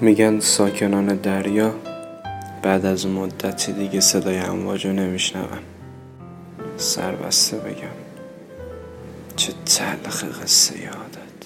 میگن ساکنان دریا بعد از مدتی دیگه صدای امواج رو نمیشنون. سربسته بگم چه تلخ قصه یادت.